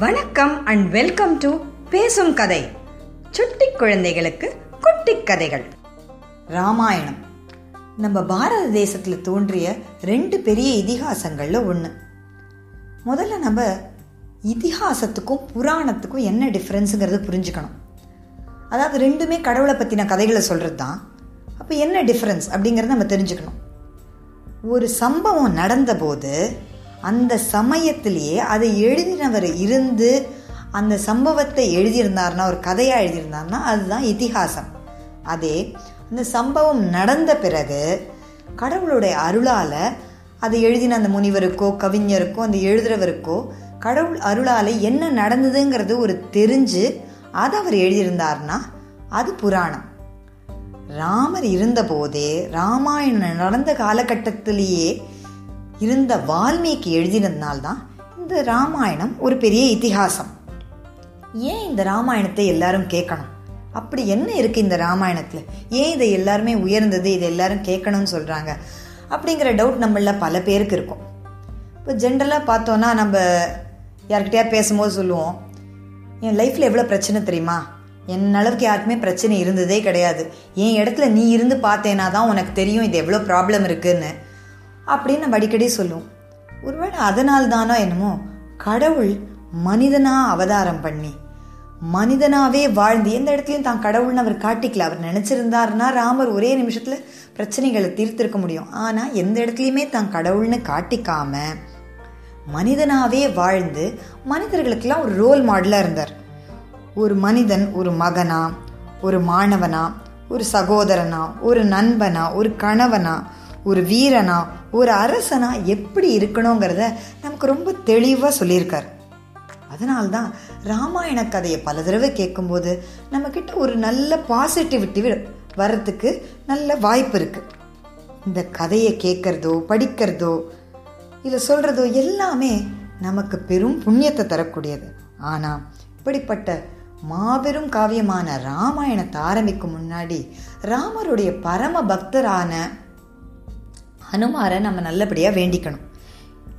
வணக்கம் and welcome to பேசும் கதை. சுட்டி குழந்தைகளுக்கு குட்டி கதைகள். ராமாயணம். நம்ம பாரத தேசத்தில் தோன்றிய ரெண்டு பெரிய இதிகாசங்களில் ஒன்று முதல்ல நம்ம இதிகாசத்துக்கும் புராணத்துக்கும் என்ன டிஃப்ரென்ஸுங்கிறத புரிஞ்சுக்கணும். அதாவது ரெண்டுமே கடவுளை பற்றின கதைகளை சொல்கிறது தான் அப்போ என்ன டிஃப்ரென்ஸ் அப்படிங்கிறத நம்ம தெரிஞ்சுக்கணும். ஒரு சம்பவம் நடந்தபோது அந்த சமயத்திலேயே அதை எழுதினவர் இருந்து அந்த சம்பவத்தை எழுதியிருந்தார்னா ஒரு கதையாக எழுதியிருந்தார்னா அதுதான் இதிகாசம் அதே அந்த சம்பவம் நடந்த பிறகு கடவுளுடைய அருளால் அதை எழுதின அந்த முனிவருக்கோ கவிஞருக்கோ அந்த எழுதுறவருக்கோ கடவுள் அருளால் என்ன நடந்ததுங்கிறது ஒரு தெரிஞ்சு அதை அவர் எழுதியிருந்தார்னா அது புராணம். ராமர் இருந்தபோதே ராமாயணம் நடந்த காலகட்டத்திலேயே இருந்த வால்மீகி எழுதினதுனால்தான் இந்த ராமாயணம் ஒரு பெரிய இத்திகாசம் ஏன் இந்த ராமாயணத்தை எல்லாரும் கேட்கணும்? அப்படி என்ன இருக்குது இந்த ராமாயணத்தில்? ஏன் இதை எல்லாருமே உயர்ந்தது இதை எல்லாரும் கேட்கணும்னு சொல்கிறாங்க அப்படிங்கிற டவுட் நம்மள பல பேருக்கு இருக்கும். இப்போ ஜென்ரலாக பார்த்தோன்னா நம்ம யார்கிட்டயா பேசும்போது சொல்லுவோம் என் லைஃப்பில் எவ்வளோ பிரச்சனை தெரியுமா? என் அளவுக்கு யாருக்குமே பிரச்சனை இருந்ததே கிடையாது. என் இடத்துல நீ இருந்து பார்த்தேனா தான் உனக்கு தெரியும் இது எவ்வளோ ப்ராப்ளம் இருக்குதுன்னு அப்படின்னு நம்ம அடிக்கடி சொல்லுவோம். ஒருவேளை அதனால் தானோ என்னமோ கடவுள் மனிதனாக அவதாரம் பண்ணி மனிதனாகவே வாழ்ந்து எந்த இடத்துலையும் தான் கடவுள்னு அவர் காட்டிக்கல அவர் நினச்சிருந்தாருன்னா ராமர் ஒரே நிமிஷத்தில் பிரச்சனைகளை தீர்த்திருக்க முடியும். ஆனால் எந்த இடத்துலையுமே தான் கடவுள்னு காட்டிக்காம மனிதனாகவே வாழ்ந்து மனிதர்களுக்கெல்லாம் ஒரு ரோல் மாடலாக இருந்தார். ஒரு மனிதன் ஒரு மகனா ஒரு மாணவனா ஒரு சகோதரனா ஒரு நண்பனா ஒரு கணவனா ஒரு வீரனா ஒரு அரசனா எப்படி இருக்கணுங்கிறத நமக்கு ரொம்ப தெளிவாக சொல்லியிருக்கார். அதனால்தான் ராமாயண கதையை பல தடவை கேட்கும்போது நம்மக்கிட்ட ஒரு நல்ல பாசிட்டிவிட்டி வர்றதுக்கு நல்ல வாய்ப்பு இருக்குது இந்த கதையை கேட்குறதோ படிக்கிறதோ இல்லை சொல்கிறதோ எல்லாமே நமக்கு பெரும் புண்ணியத்தை தரக்கூடியது. ஆனால் இப்படிப்பட்ட மாபெரும் காவியமான ராமாயணத்தை ஆரம்பிக்கும் முன்னாடி ராமருடைய பரம பக்தரான ஹனுமாரை நம்ம நல்லபடியாக வேண்டிக்கணும்.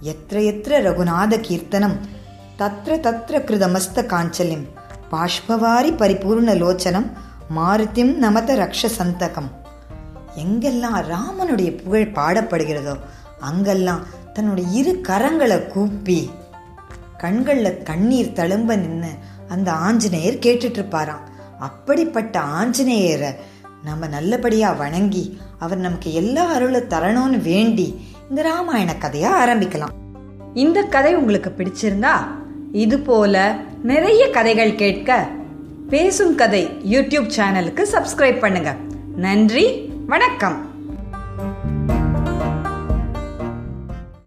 எத்திர எத்திர ரகுநாத கீர்த்தனம் தத்ர தத்ர கிருதமஸ்த காஞ்சல்யம் பாஷ்பவாரி பரிபூர்ண லோச்சனம் மாருத்திம் நமத ரக்ஷ சந்தகம். எங்கெல்லாம் ராமனுடைய புகழ் பாடப்படுகிறதோ அங்கெல்லாம் தன்னுடைய இரு கரங்களை கூப்பி கண்களில் கண்ணீர் தழும்ப நின்று அந்த ஆஞ்சநேயர் கேட்டுட்ருப்பாராம் அப்படிப்பட்ட ஆஞ்சநேயரை நம்ம நல்லபடியாக வணங்கி அவர் நமக்கு எல்லா அருளை தரணும்னு வேண்டி இந்த ராமாயண கதையை ஆரம்பிக்கலாம். இந்த கதை உங்களுக்கு பிடிச்சிருந்தா இது போல நிறைய கதைகள் கேட்க பேசும் கதை யூடியூப் சேனலுக்கு சப்ஸ்கிரைப் பண்ணுங்க. நன்றி வணக்கம்.